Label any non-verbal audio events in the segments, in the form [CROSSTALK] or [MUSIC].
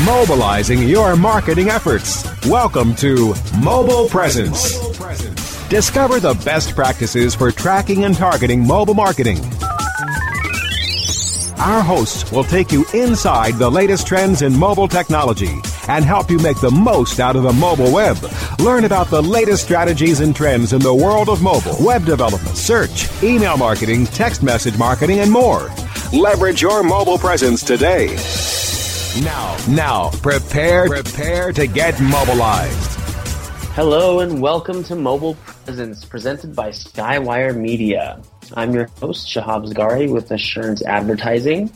Mobilizing your marketing efforts. Welcome to Mobile Presence. Discover the best practices for tracking and targeting mobile marketing. Our hosts will take you inside the latest trends in mobile technology and help you make the most out of the mobile web. Learn about the latest strategies and trends in the world of mobile, web development, search, email marketing, text message marketing, and more. Leverage your mobile presence today. Now, now, prepare, prepare to get mobilized. Hello and welcome to Mobile Presence, presented by Skywire Media. I'm your host, Shahab Zargari with Assurance Advertising.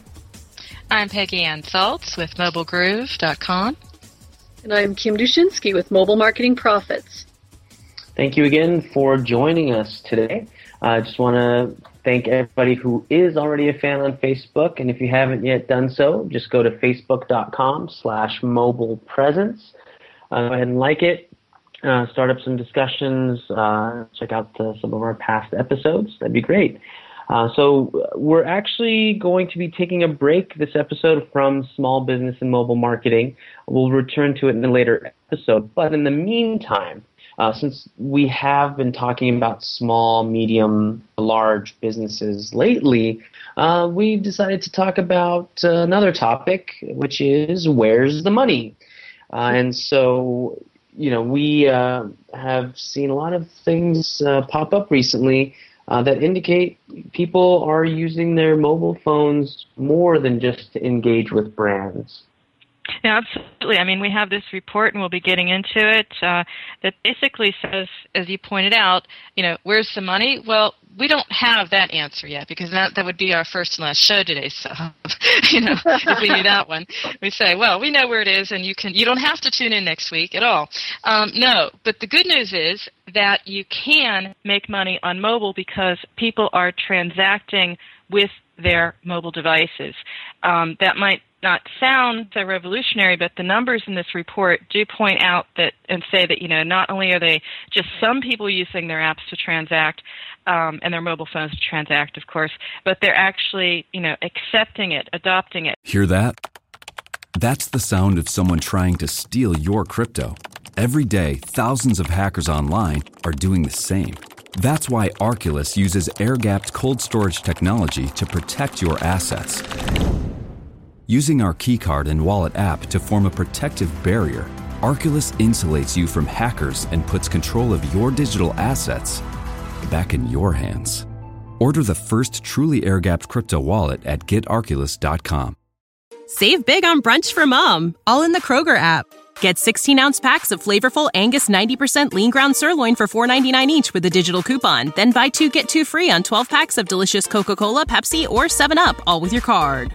I'm Peggy Anne Salz with MobileGroove.com. And I'm Kim Dushinski with Mobile Marketing Profits. Thank you again for joining us today. I uh, just want to thank everybody who is already a fan on Facebook. And if you haven't yet done so, just go to facebook.com slash mobile presence. Uh, go ahead and like it. Uh, start up some discussions. Uh, check out some of our past episodes. That'd be great. Uh, so we're actually going to be taking a break this episode from small business and mobile marketing. We'll return to it in a later episode. But in the meantime, uh, since we have been talking about small, medium, large businesses lately, uh, we decided to talk about uh, another topic, which is where's the money? Uh, and so, you know, we uh, have seen a lot of things uh, pop up recently that indicate people are using their mobile phones more than just to engage with brands. Yeah, absolutely. I mean, we have this report, and we'll be getting into it, uh, that basically says, as you pointed out, you know, where's the money? Well, we don't have that answer yet because that that would be our first and last show today. So, [LAUGHS] you know, if we knew that one, we say, well, we know where it is, and you can you don't have to tune in next week at all. Um, no, but the good news is that you can make money on mobile because people are transacting with their mobile devices. Um, that might not sound so revolutionary, but the numbers in this report do point out that and say that you know not only are they just some people using their apps to transact um, and their mobile phones to transact, of course, but they're actually you know accepting it, adopting it. Hear that? That's the sound of someone trying to steal your crypto. Every day, thousands of hackers online are doing the same. That's why Arculus uses air gapped cold storage technology to protect your assets. Using our keycard and wallet app to form a protective barrier, Arculus insulates you from hackers and puts control of your digital assets back in your hands. Order the first truly air gapped crypto wallet at getarculus.com. Save big on brunch for mom, all in the Kroger app. Get 16 ounce packs of flavorful Angus 90% lean ground sirloin for $4.99 each with a digital coupon. Then buy two get two free on 12 packs of delicious Coca Cola, Pepsi, or 7UP, all with your card.